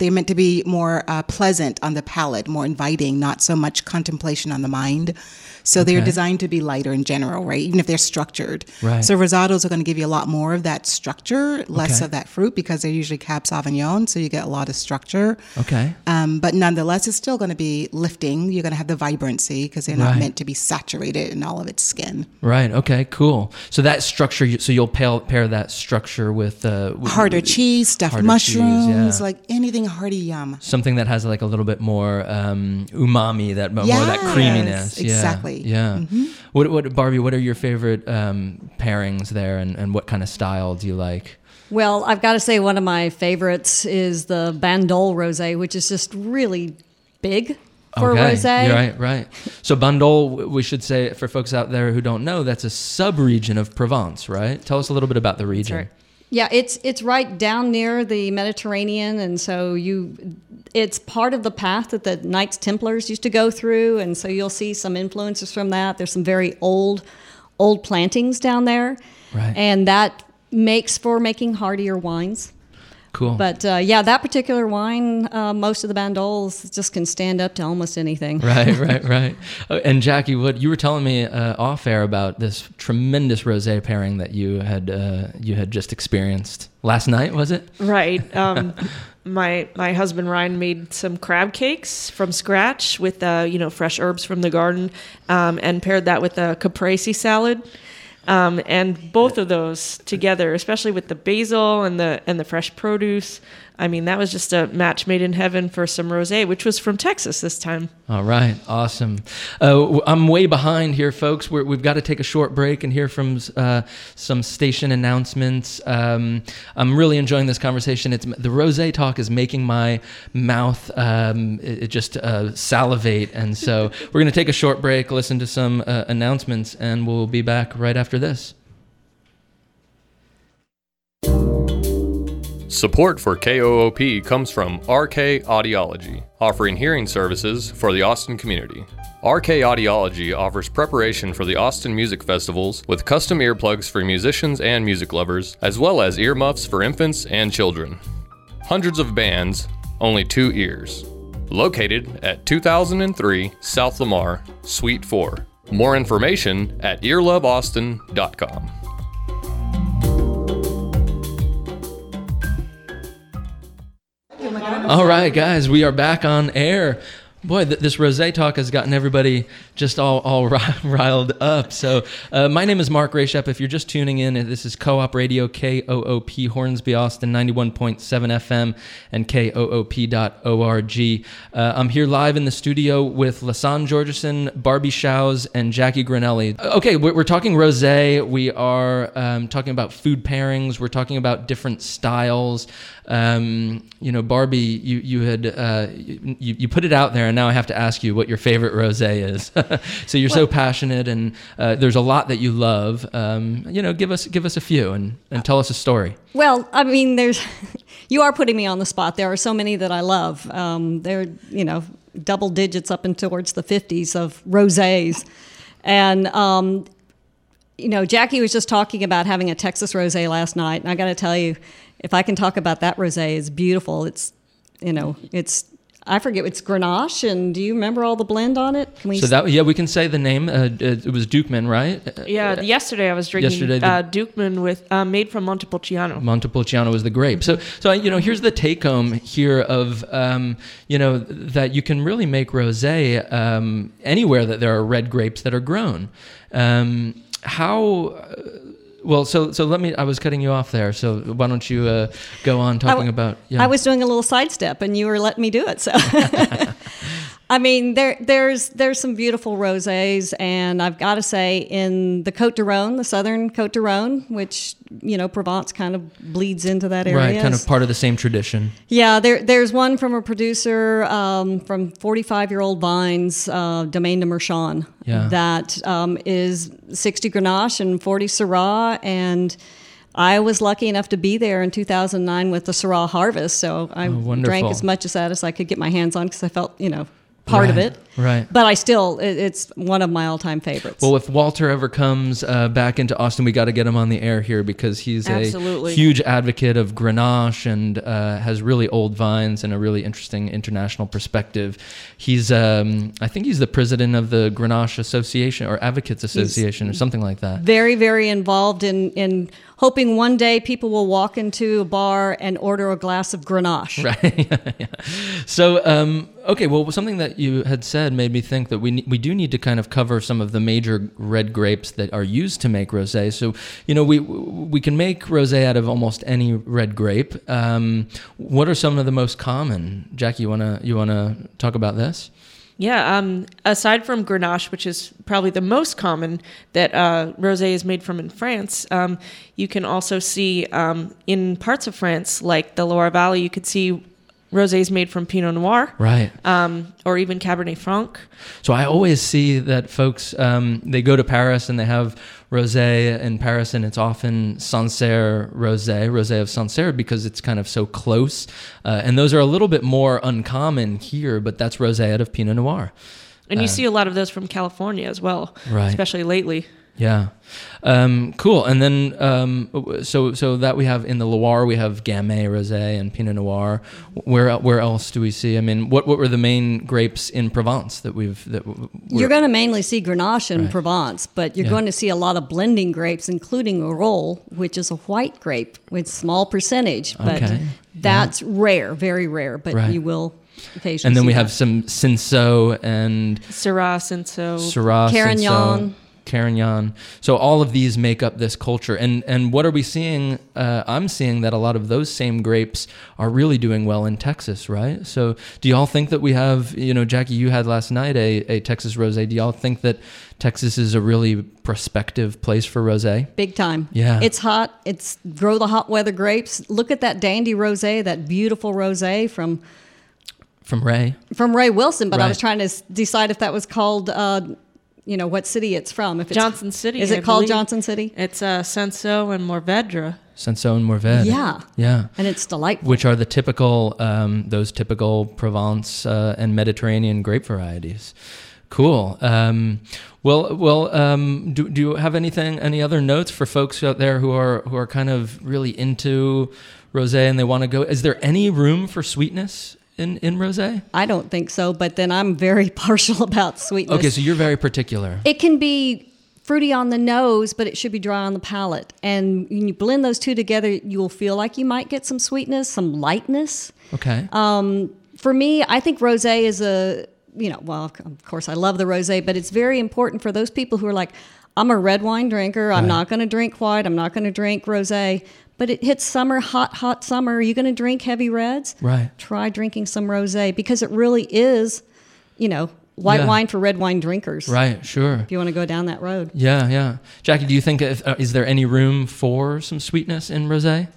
They're meant to be more uh, pleasant on the palate, more inviting, not so much contemplation on the mind. So they're designed to be lighter in general, right? Even if they're structured. Right. So rosados are going to give you a lot more of that structure, less Okay. of that fruit because they're usually Cab Sauvignon, so you get a lot of structure. Okay. Um, but nonetheless, it's still going to be lifting. You're going to have the vibrancy because they're not Right. meant to be saturated in all of its skin. Right. Okay. Cool. So that structure. So you'll pair, pair that structure with uh, with- Harder cheese, stuffed Harder cheese, mushrooms, yeah. like anything hearty yum. something that has like a little bit more um, umami, that more of that Yes, creaminess. Yeah, exactly. Yeah. What, what, Barbi? What are your favorite um, pairings there, and, and what kind of style do you like? Well, I've got to say one of my favorites is the Bandol rosé, which is just really big for okay. rosé. Right, right. So Bandol, we should say for folks out there who don't know, that's a sub-region of Provence, right? Tell us a little bit about the region. right. Yeah, it's it's right down near the Mediterranean, and so you, it's part of the path that the Knights Templars used to go through, and so you'll see some influences from that. There's some very old, old plantings down there, Right. and that makes for making heartier wines. Cool. But uh, yeah, that particular wine, uh, most of the Bandols just can stand up to almost anything. right, right, right. Uh, and Jackie, what you were telling me uh, off air about this tremendous rosé pairing that you had uh, you had just experienced last night, was it? Right. Um, my my husband Ryan made some crab cakes from scratch with uh, you know fresh herbs from the garden, um, and paired that with a caprese salad. Um, and both of those together, especially with the basil and the and the fresh produce, I mean, that was just a match made in heaven for some rosé, which was from Texas this time. All right, awesome. Uh, I'm way behind here, folks. we have got to take a short break and hear from uh, some station announcements. Um, I'm really enjoying this conversation. It's the rosé talk is making my mouth um, it, it just uh, salivate, and so we're going to take a short break, listen to some uh, announcements, and we'll be back right after this. Support for KOOP comes from RK Audiology, offering hearing services for the Austin community. RK Audiology offers preparation for the Austin Music Festivals with custom earplugs for musicians and music lovers, as well as earmuffs for infants and children. Hundreds of bands, only two ears. Located at 2003 South Lamar, Suite 4. More information at earloveaustin.com. All right, guys, we are back on air. Boy, th- this rosé talk has gotten everybody just all, all riled up. So, uh, my name is Mark Rashap. If you're just tuning in, this is Co op Radio, KOOP, Hornsby, Austin, 91.7 FM, and KOOP.org. Uh, I'm here live in the studio with LaSaan Georgeson, Barbi Shows, and Jackie Granelli. Uh, okay, we're, talking rosé. We are um, talking about food pairings. We're talking about different styles. Um, you know, Barbi, you, you had uh, you, you put it out there, and now I have to ask you what your favorite rosé is. so you're well, so passionate, and uh, there's a lot that you love. Um, you know, give us give us a few and, and tell us a story. Well, I mean, there's you are putting me on the spot. There are so many that I love. Um, they're you know double digits up and towards the 50s of rosés, and um, you know, Jackie was just talking about having a Texas rosé last night, and I got to tell you, if I can talk about that rosé, it's beautiful. It's you know, it's I forget it's Grenache, and do you remember all the blend on it? Can we? So that yeah, we can say the name. Uh, it was Duchman, right? Yeah. Uh, yesterday I was drinking yesterday uh, Duchman with uh, made from Montepulciano. Montepulciano is the grape. So so you know here's the take home here of um, you know that you can really make rosé um, anywhere that there are red grapes that are grown. Um, how well, so so let me. I was cutting you off there. So why don't you uh, go on talking about? Yeah. I was doing a little sidestep, and you were letting me do it. So I mean, there there's there's some beautiful rosés, and I've got to say, in the Côte Rhône, the southern Côte Rhône, which you know Provence kind of bleeds into that area, right? Kind of part of the same tradition. Yeah, there there's one from a producer um, from 45 year old vines, uh, Domaine de Marchand, yeah. that um, is 60 Grenache and 40 Syrah, and I was lucky enough to be there in 2009 with the Syrah harvest, so I oh, drank as much of that as I could get my hands on because I felt, you know, part right, of it. Right. But I still, it, it's one of my all-time favorites. Well, if Walter ever comes uh, back into Austin, we got to get him on the air here because he's Absolutely. a huge advocate of Grenache and uh, has really old vines and a really interesting international perspective. He's, um, I think he's the president of the Grenache Association or Advocates Association he's or something like that. Very, very involved in in hoping one day people will walk into a bar and order a glass of Grenache. Right. So, um, okay, well, something that you had said made me think that we we do need to kind of cover some of the major red grapes that are used to make rosé. So, you know, we we can make rosé out of almost any red grape. Um, what are some of the most common? Jackie, you wanna you wanna talk about this? Yeah, um, aside from Grenache, which is probably the most common that uh, rosé is made from in France, um, you can also see um, in parts of France, like the Loire Valley, you could see rosés made from Pinot Noir, right, um, or even Cabernet Franc. So I always see that folks um, they go to Paris and they have rosé in Paris, and it's often Sancerre rosé, rosé of Sancerre, because it's kind of so close. Uh, and those are a little bit more uncommon here, but that's rosé out of Pinot Noir. And you uh, see a lot of those from California as well, right. especially lately. Yeah, um, cool. And then um, so so that we have in the Loire we have Gamay Rosé and Pinot Noir. Where where else do we see? I mean, what what were the main grapes in Provence that we've that you're going to mainly see Grenache in right. Provence, but you're yeah. going to see a lot of blending grapes, including Arolle, which is a white grape with small percentage, but okay. that's yeah. rare, very rare. But right. you will occasionally. And then we that. have some Cinsault and Syrah Cinsault, Syrah Carignan. Cinsault. Carignan. So all of these make up this culture. And and what are we seeing? Uh, I'm seeing that a lot of those same grapes are really doing well in Texas, right? So do y'all think that we have, you know, Jackie, you had last night a, a Texas rosé. Do y'all think that Texas is a really prospective place for rosé? Big time. Yeah. It's hot. It's grow the hot weather grapes. Look at that dandy rosé, that beautiful rosé from From Rae. from Rae Wilson. But I was trying to decide if that was called, uh, you know, what city it's from. If it's Johnson City. Is I it called believe. Johnson City? It's uh, Cinsault and Mourvedre. Cinsault and Mourvedre. Yeah. Yeah. And it's delightful. Which are the typical, um, those typical Provence uh, and Mediterranean grape varieties. Cool. Um, well, well. Um, do, do you have anything, any other notes for folks out there who are who are kind of really into rosé and they want to go? Is there any room for sweetness in in rosé? I don't think so, but then I'm very partial about sweetness. Okay, so you're very particular. It can be fruity on the nose, but it should be dry on the palate. And when you blend those two together, you will feel like you might get some sweetness, some lightness. Okay. Um, For me, I think rosé is a, you know, well, of course I love the rosé, but it's very important for those people who are like, I'm a red wine drinker. I'm Right. not going to drink white. I'm not going to drink rosé. But it hits summer, hot, hot summer. Are you going to drink heavy reds? Right. Try drinking some rosé because it really is, you know, white Yeah. wine for red wine drinkers. right. Sure. If you want to go down that road. Yeah. Yeah. Jackie, do you think if, uh, is there any room for some sweetness in rosé?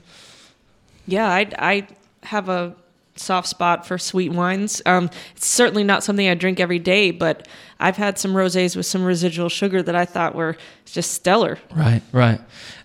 Yeah, I, I have a soft spot for sweet wines. Um, it's certainly not something I drink every day, but I've had some rosés with some residual sugar that I thought were just stellar. Right. Right.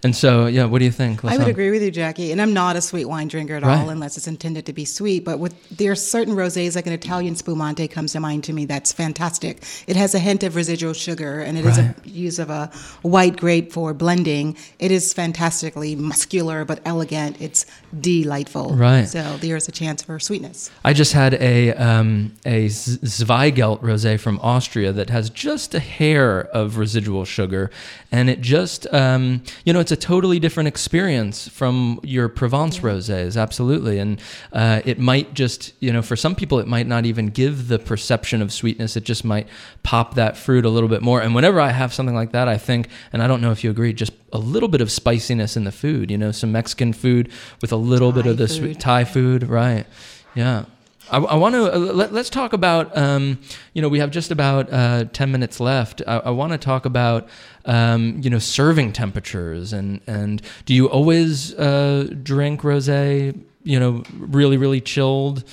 And so, yeah. What do you think? I would LaSaan? agree with you, Jackie. And I'm not a sweet wine drinker at Right. all, unless it's intended to be sweet. But with there are certain rosés, like an Italian Spumante, comes to mind to me. That's fantastic. It has a hint of residual sugar, and it is Right. a use of a white grape for blending. It is fantastically muscular but elegant. It's delightful. Right. So there's a chance for sweetness. I just had a um, a Z- Zweigelt rosé from Austria that has just a hair of residual sugar, and it just um, you know it's a totally different experience from your Provence rosés, absolutely. And uh, it might just you know for some people it might not even give the perception of sweetness. It just might pop that fruit a little bit more. And whenever I have something like that, I think, and I don't know if you agree, just a little bit of spiciness in the food. You know, some Mexican food with a little bit of the food. sweet Thai food, right? Yeah. I, I want to uh, let, let's talk about. Um, you know, we have just about uh, ten minutes left. I, I want to talk about. Um, you know, serving temperatures and and do you always uh, drink rosé? You know, really really chilled,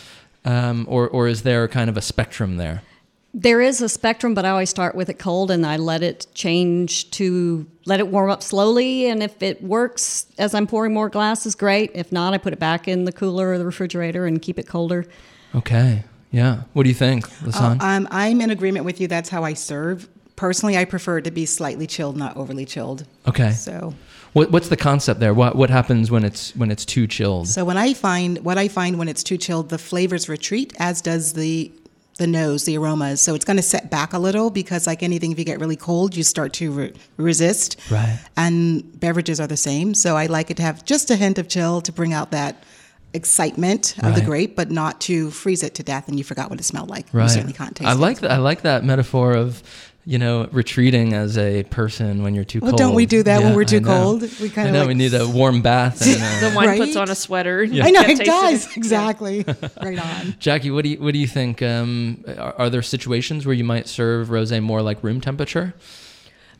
um, or or is there kind of a spectrum there? There is a spectrum, but I always start with it cold and I let it change to let it warm up slowly. And if it works as I'm pouring more glasses, great. If not, I put it back in the cooler or the refrigerator and keep it colder. Okay, yeah. What do you think, LaSaan? Um, I'm in agreement with you. That's how I serve. Personally, I prefer it to be slightly chilled, not overly chilled. okay. So. What what's the concept there? What what happens when it's when it's too chilled? So when I find what I find when it's too chilled, the flavors retreat, as does the the nose, the aromas. So it's going to set back a little because, like anything, if you get really cold, you start to re- resist. Right. And beverages are the same. So I like it to have just a hint of chill to bring out that excitement of the grape, but not to freeze it to death and you forgot what it smelled like. Right. You certainly can't taste I it. like that. I like that metaphor of, you know, retreating as a person when you're too Well, cold. Well, don't we do that when we're too I cold? We kinda know like- we need a warm bath. And, uh, The wine Right? puts on a sweater. and you I know can't it does exactly. right on. Jackie, what do you what do you think? Um, are, are there situations where you might serve rosé more like room temperature?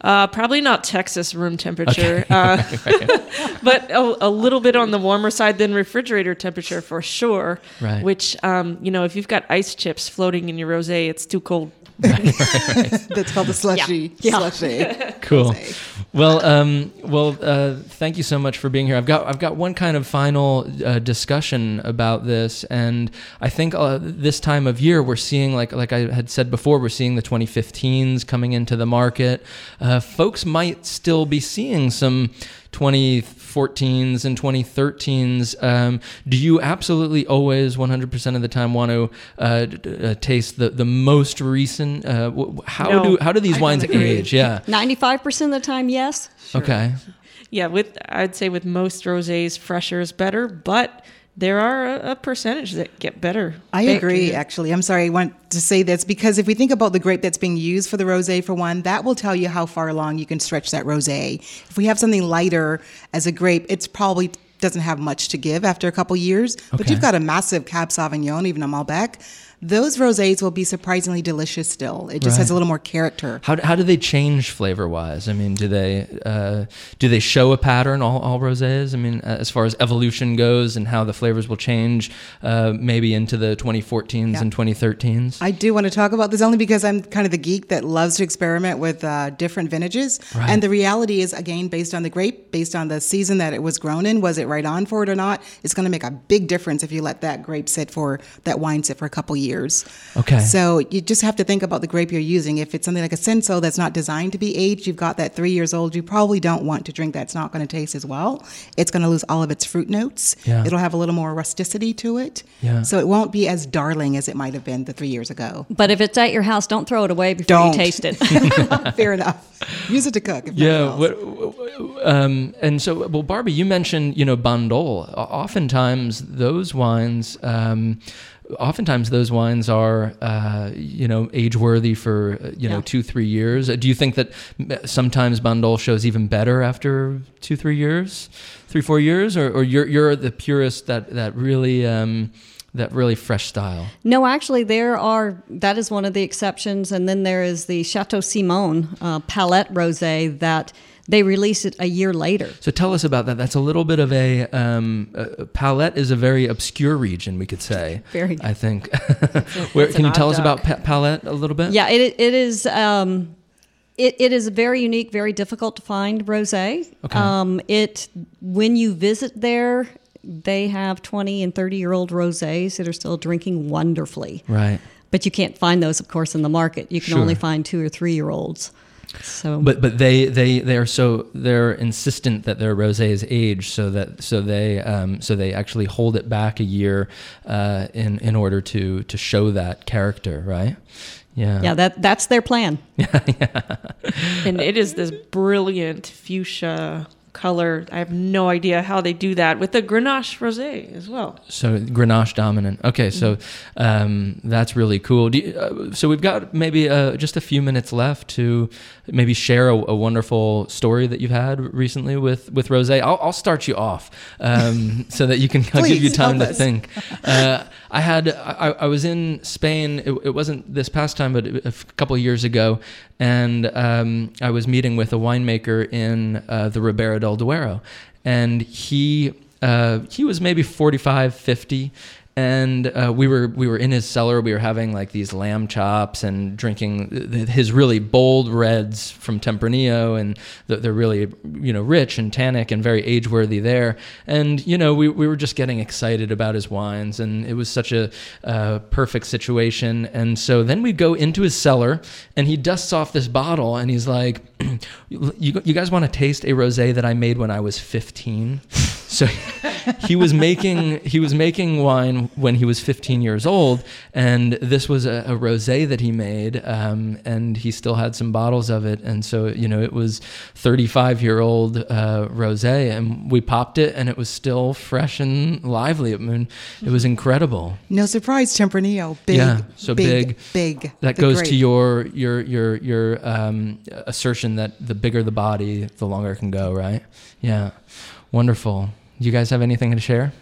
Uh, probably not Texas room temperature, uh, but a, a little bit on the warmer side than refrigerator temperature for sure. Right. Which, um, you know, if you've got ice chips floating in your rosé, it's too cold. That's called the slushy. Yeah. Slushy. Cool. Well, um, well, uh, thank you so much for being here. I've got I've got one kind of final uh, discussion about this, and I think uh, this time of year we're seeing like like I had said before, we're seeing the 2015s coming into the market. Uh, folks might still be seeing some 2014s and 2013s. Um, do you absolutely always 100% of the time want to uh, d- d- uh, taste the the most recent? Uh, wh- how No, do how do these I wines don't agree. age? Yeah. 95% of the time, yes. Okay. Yeah, with I'd say with most rosés, fresher is better, but there are a, a percentage that get better. I baked. agree, actually. I'm sorry, I want to say this because if we think about the grape that's being used for the rosé, for one, that will tell you how far along you can stretch that rosé. If we have something lighter as a grape, it's probably doesn't have much to give after a couple years. But you've got a massive Cab Sauvignon, even a Malbec. Those rosés will be surprisingly delicious still. It just has a little more character. How, how do they change flavor wise? I mean, do they uh, do they show a pattern all, all rosés? I mean, uh, as far as evolution goes and how the flavors will change, uh, maybe into the 2014s Yeah. and 2013s. I do want to talk about this only because I'm kind of the geek that loves to experiment with uh, different vintages. Right. And the reality is, again, based on the grape, based on the season that it was grown in, was it right on for it or not? It's going to make a big difference if you let that grape sit for that wine sit for a couple years. Okay. So you just have to think about the grape you're using. If it's something like a Cinsault that's not designed to be aged, you've got that three years old, you probably don't want to drink that. It's not going to taste as well. It's going to lose all of its fruit notes. Yeah. It'll have a little more rusticity to it. Yeah. So it won't be as darling as it might have been the three years ago. But if it's at your house, don't throw it away before Don't. you taste it. Fair enough. Use it to cook. If Yeah, what, um, and so well, Barbi, you mentioned you know Bandol. Oftentimes those wines, um, oftentimes those wines are uh, you know age worthy for uh, you know Yeah. two three years. Do you think that sometimes Bandol shows even better after two three years, three four years, or, or you're you're the purist that that really um, that really fresh style? no, actually, there are. That is one of the exceptions, and then there is the Chateau Simone uh, Palette Rosé that they release it a year later. So tell us about that. That's a little bit of a um, uh, Palette is a very obscure region, we could say. Very. I think. Where, can you tell odd us about duck. pa- Palette a little bit? Yeah, it it is. Um, it, it is a very unique, very difficult to find rosé. Okay. Um, it when you visit there, they have twenty and thirty year old rosés that are still drinking wonderfully. Right. But you can't find those, of course, in the market. You can Sure. only find two or three year olds. So, But but they they they are so they're insistent that their rosé is aged so that so they um, so they actually hold it back a year uh, in in order to to show that character, right? Yeah. yeah, that that's their plan. yeah. and it is this brilliant fuchsia color. I have no idea how they do that with the Grenache rosé as well. So Grenache dominant. Okay, so um, that's really cool. Do you, uh, so we've got maybe uh, just a few minutes left to maybe share a, a wonderful story that you've had recently with with rosé. I'll, I'll start you off um, so that you can I'll give you time to think. Uh, I had I, I was in Spain. It, it wasn't this past time, but a couple years ago, and um, I was meeting with a winemaker in uh, the Ribera del Duero, and he uh, he was maybe 45, 50. And uh, we were we were in his cellar. We were having like these lamb chops and drinking his really bold reds from Tempranillo, and th- they're really you know rich and tannic and very age worthy there. And you know we, we were just getting excited about his wines, and it was such a uh, perfect situation. And so then we go into his cellar, and he dusts off this bottle, and he's like, "You, you guys want to taste a rosé that I made when I was 15?" So he was making he was making wine when he was 15 years old, and this was a, a rosé that he made, um, and he still had some bottles of it, and so you know it was 35 year old uh, rosé, and we popped it, and it was still fresh and lively. I mean, it was incredible. No surprise, Tempranillo. Big, Yeah, so big, big. big. That goes grape. to your your your your um, assertion that the bigger the body, the longer it can go, right? Yeah, wonderful. You guys have anything to share?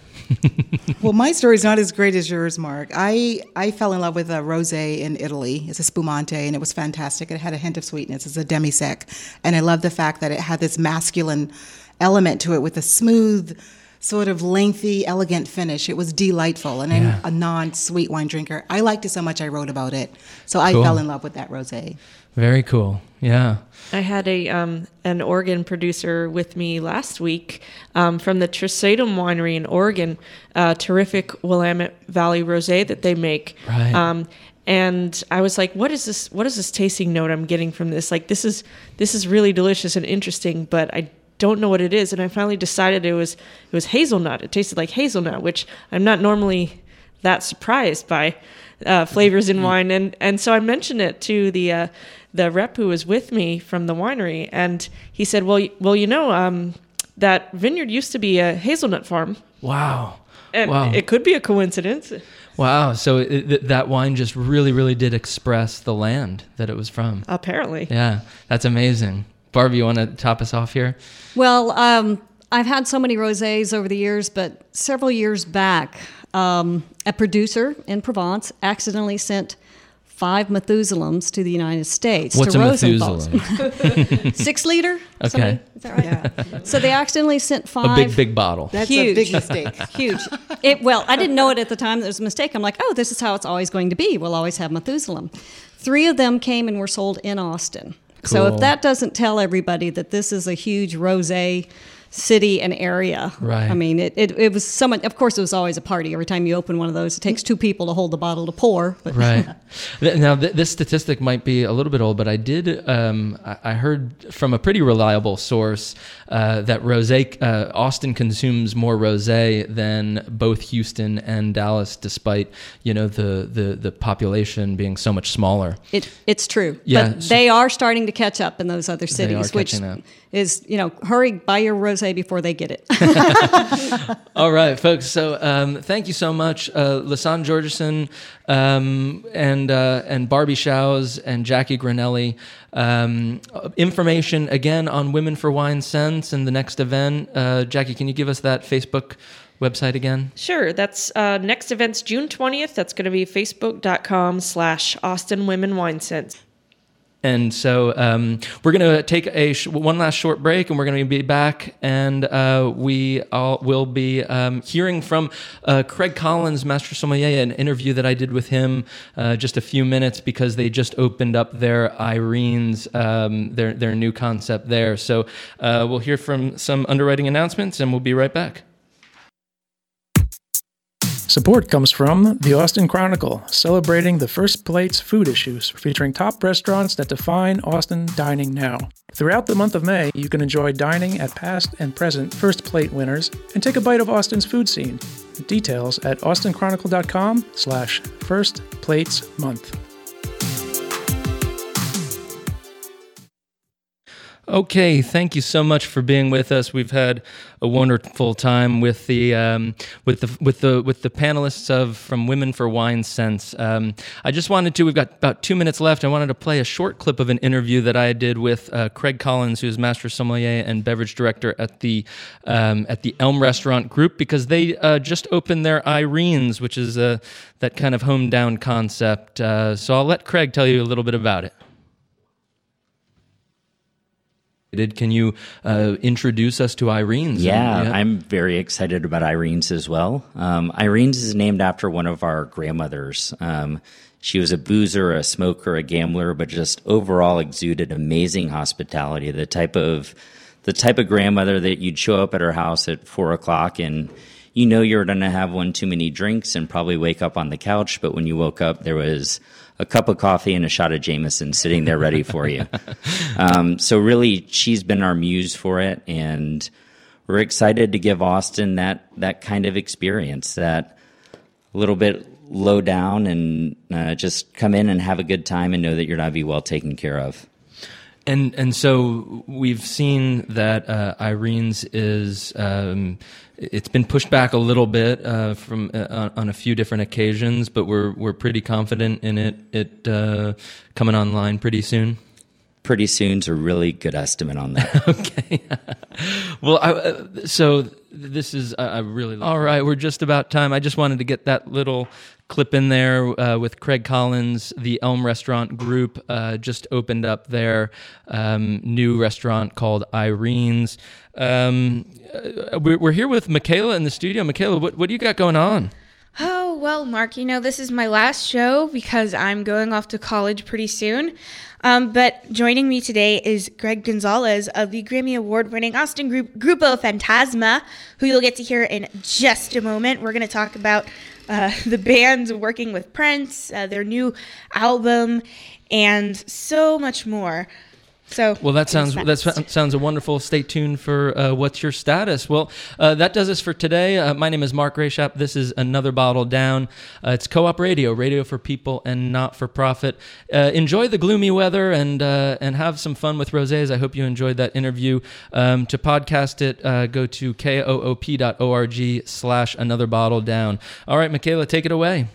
Well, my story's not as great as yours, Mark. I, I fell in love with a rosé in Italy. It's a spumante, and it was fantastic. It had a hint of sweetness. It's a demi-sec, and I love the fact that it had this masculine element to it with a smooth, sort of lengthy, elegant finish. It was delightful, and Yeah. I'm a non-sweet wine drinker. I liked it so much I wrote about it. So I Cool. fell in love with that rosé. Very cool. Yeah. I had a um, an Oregon producer with me last week um, from the Trisaetum Winery in Oregon. Uh, terrific Willamette Valley rosé that they make. Right. Um, and I was like, "What is this? What is this tasting note I'm getting from this? Like, this is this is really delicious and interesting, but I don't know what it is." And I finally decided it was it was hazelnut. It tasted like hazelnut, which I'm not normally that surprised by uh, flavors in wine, and and so I mentioned it to the uh, the rep who was with me from the winery, and he said, "Well, well, you know, um, that vineyard used to be a hazelnut farm." Wow. And Wow. it could be a coincidence. Wow. So it, th- that wine just really, really did express the land that it was from. Apparently. Yeah, that's amazing. Barbi, you want to top us off here? Well, um, I've had so many rosés over the years, but several years back, um, a producer in Provence accidentally sent five Methuselahs to the United States. What's to a Rosenthal's. Methuselah? Six liter? Okay. Somebody- Is that right? Yeah. So they accidentally sent five. a five. big, big bottle. That's Huge. a big mistake. Huge. It, well, I didn't know it at the time. There was a mistake. I'm like, oh, this is how it's always going to be. We'll always have Methuselah. Three of them came and were sold in Austin. So if that doesn't tell everybody that this is a huge rosé city and area, Right. I mean, it, it, it was someone. Of course, it was always a party. Every time you open one of those, it takes two people to hold the bottle to pour. But Right. Now, th- this statistic might be a little bit old, but I did, um, I I heard from a pretty reliable source uh, that rosé, uh, Austin consumes more rosé than both Houston and Dallas, despite, you know, the, the, the population being so much smaller. It, it's true. Yeah, But so- they are starting to catch up in those other cities, which up. is, you know, hurry, buy your rosé before they get it. All right, folks. So um, thank you so much, uh, LaSaan Georgeson um, and uh, and Barbi Shows and Jackie Granelli. Um, information again on Women for WineSense and the next event. Uh, Jackie, can you give us that Facebook website again? Sure. That's uh, next event's June 20th. That's going to be facebook.com slash Austin Women Wine Sense. And so um, we're going to take a sh- one last short break, and we're going to be back, and uh, we all will be um, hearing from uh, Craig Collins, Master Sommelier, an interview that I did with him uh, just a few minutes because they just opened up their Irene's, um, their their new concept there. So uh, we'll hear from some underwriting announcements, and we'll be right back. Support comes from the Austin Chronicle, celebrating the first plates food issues, featuring top restaurants that define Austin dining now. Throughout the month of May, you can enjoy dining at past and present first plate winners and take a bite of Austin's food scene. Details at austinchronicle.com slash first plates month. Okay, thank you so much for being with us. We've had a wonderful time with the um, with the with the with the panelists of from Women for WineSense. Um, I just wanted to. We've got about two minutes left. I wanted to play a short clip of an interview that I did with uh, Craig Collins, who is Master Sommelier and Beverage Director at the um, at the Elm Restaurant Group, because they uh, just opened their Irene's, which is uh, that kind of home down concept. Uh, so I'll let Craig tell you a little bit about it. Can you uh, introduce us to Irene's? Yeah, And- I'm very excited about Irene's as well. Um, Irene's is named after one of our grandmothers. Um, she was a boozer, a smoker, a gambler, but just overall exuded amazing hospitality. The type of the type of grandmother that you'd show up at her house at four o'clock and you know you're going to have one too many drinks and probably wake up on the couch, but when you woke up, there was a cup of coffee and a shot of Jameson sitting there ready for you. um, so really, she's been our muse for it, and we're excited to give Austin that that kind of experience, that little bit low down, and uh, just come in and have a good time and know that you're going to be well taken care of. And and so we've seen that uh, Irene's is um, it's been pushed back a little bit uh, from uh, on, a few different occasions, but we're we're pretty confident in it it uh, coming online pretty soon. Pretty soon's a really good estimate on that. okay. well, I, uh, so this is I I really all right. We're just about time. I just wanted to get that little clip in there uh, with Craig Collins. The Elm Restaurant Group uh, just opened up their um, new restaurant called Irene's. Um, uh, we're, we're here with Michaela in the studio. Michaela, what what do you got going on? Oh, well, Mark, you know, this is my last show because I'm going off to college pretty soon. Um, but joining me today is Greg Gonzalez of the Grammy Award winning Austin group Grupo Fantasma, who you'll get to hear in just a moment. We're going to talk about uh, the band's working with Prince, uh, their new album, and so much more. So well, that sounds that sounds a wonderful. Stay tuned for uh, what's your status. Well, uh, that does us for today. Uh, my name is Mark Rashap. This is another bottle down. Uh, it's Co-op Radio, radio for people and not for profit. Uh, enjoy the gloomy weather and uh, and have some fun with rosés. I hope you enjoyed that interview. Um, to podcast it, uh, go to koop.org slash another bottle down. All right, Michaela, take it away.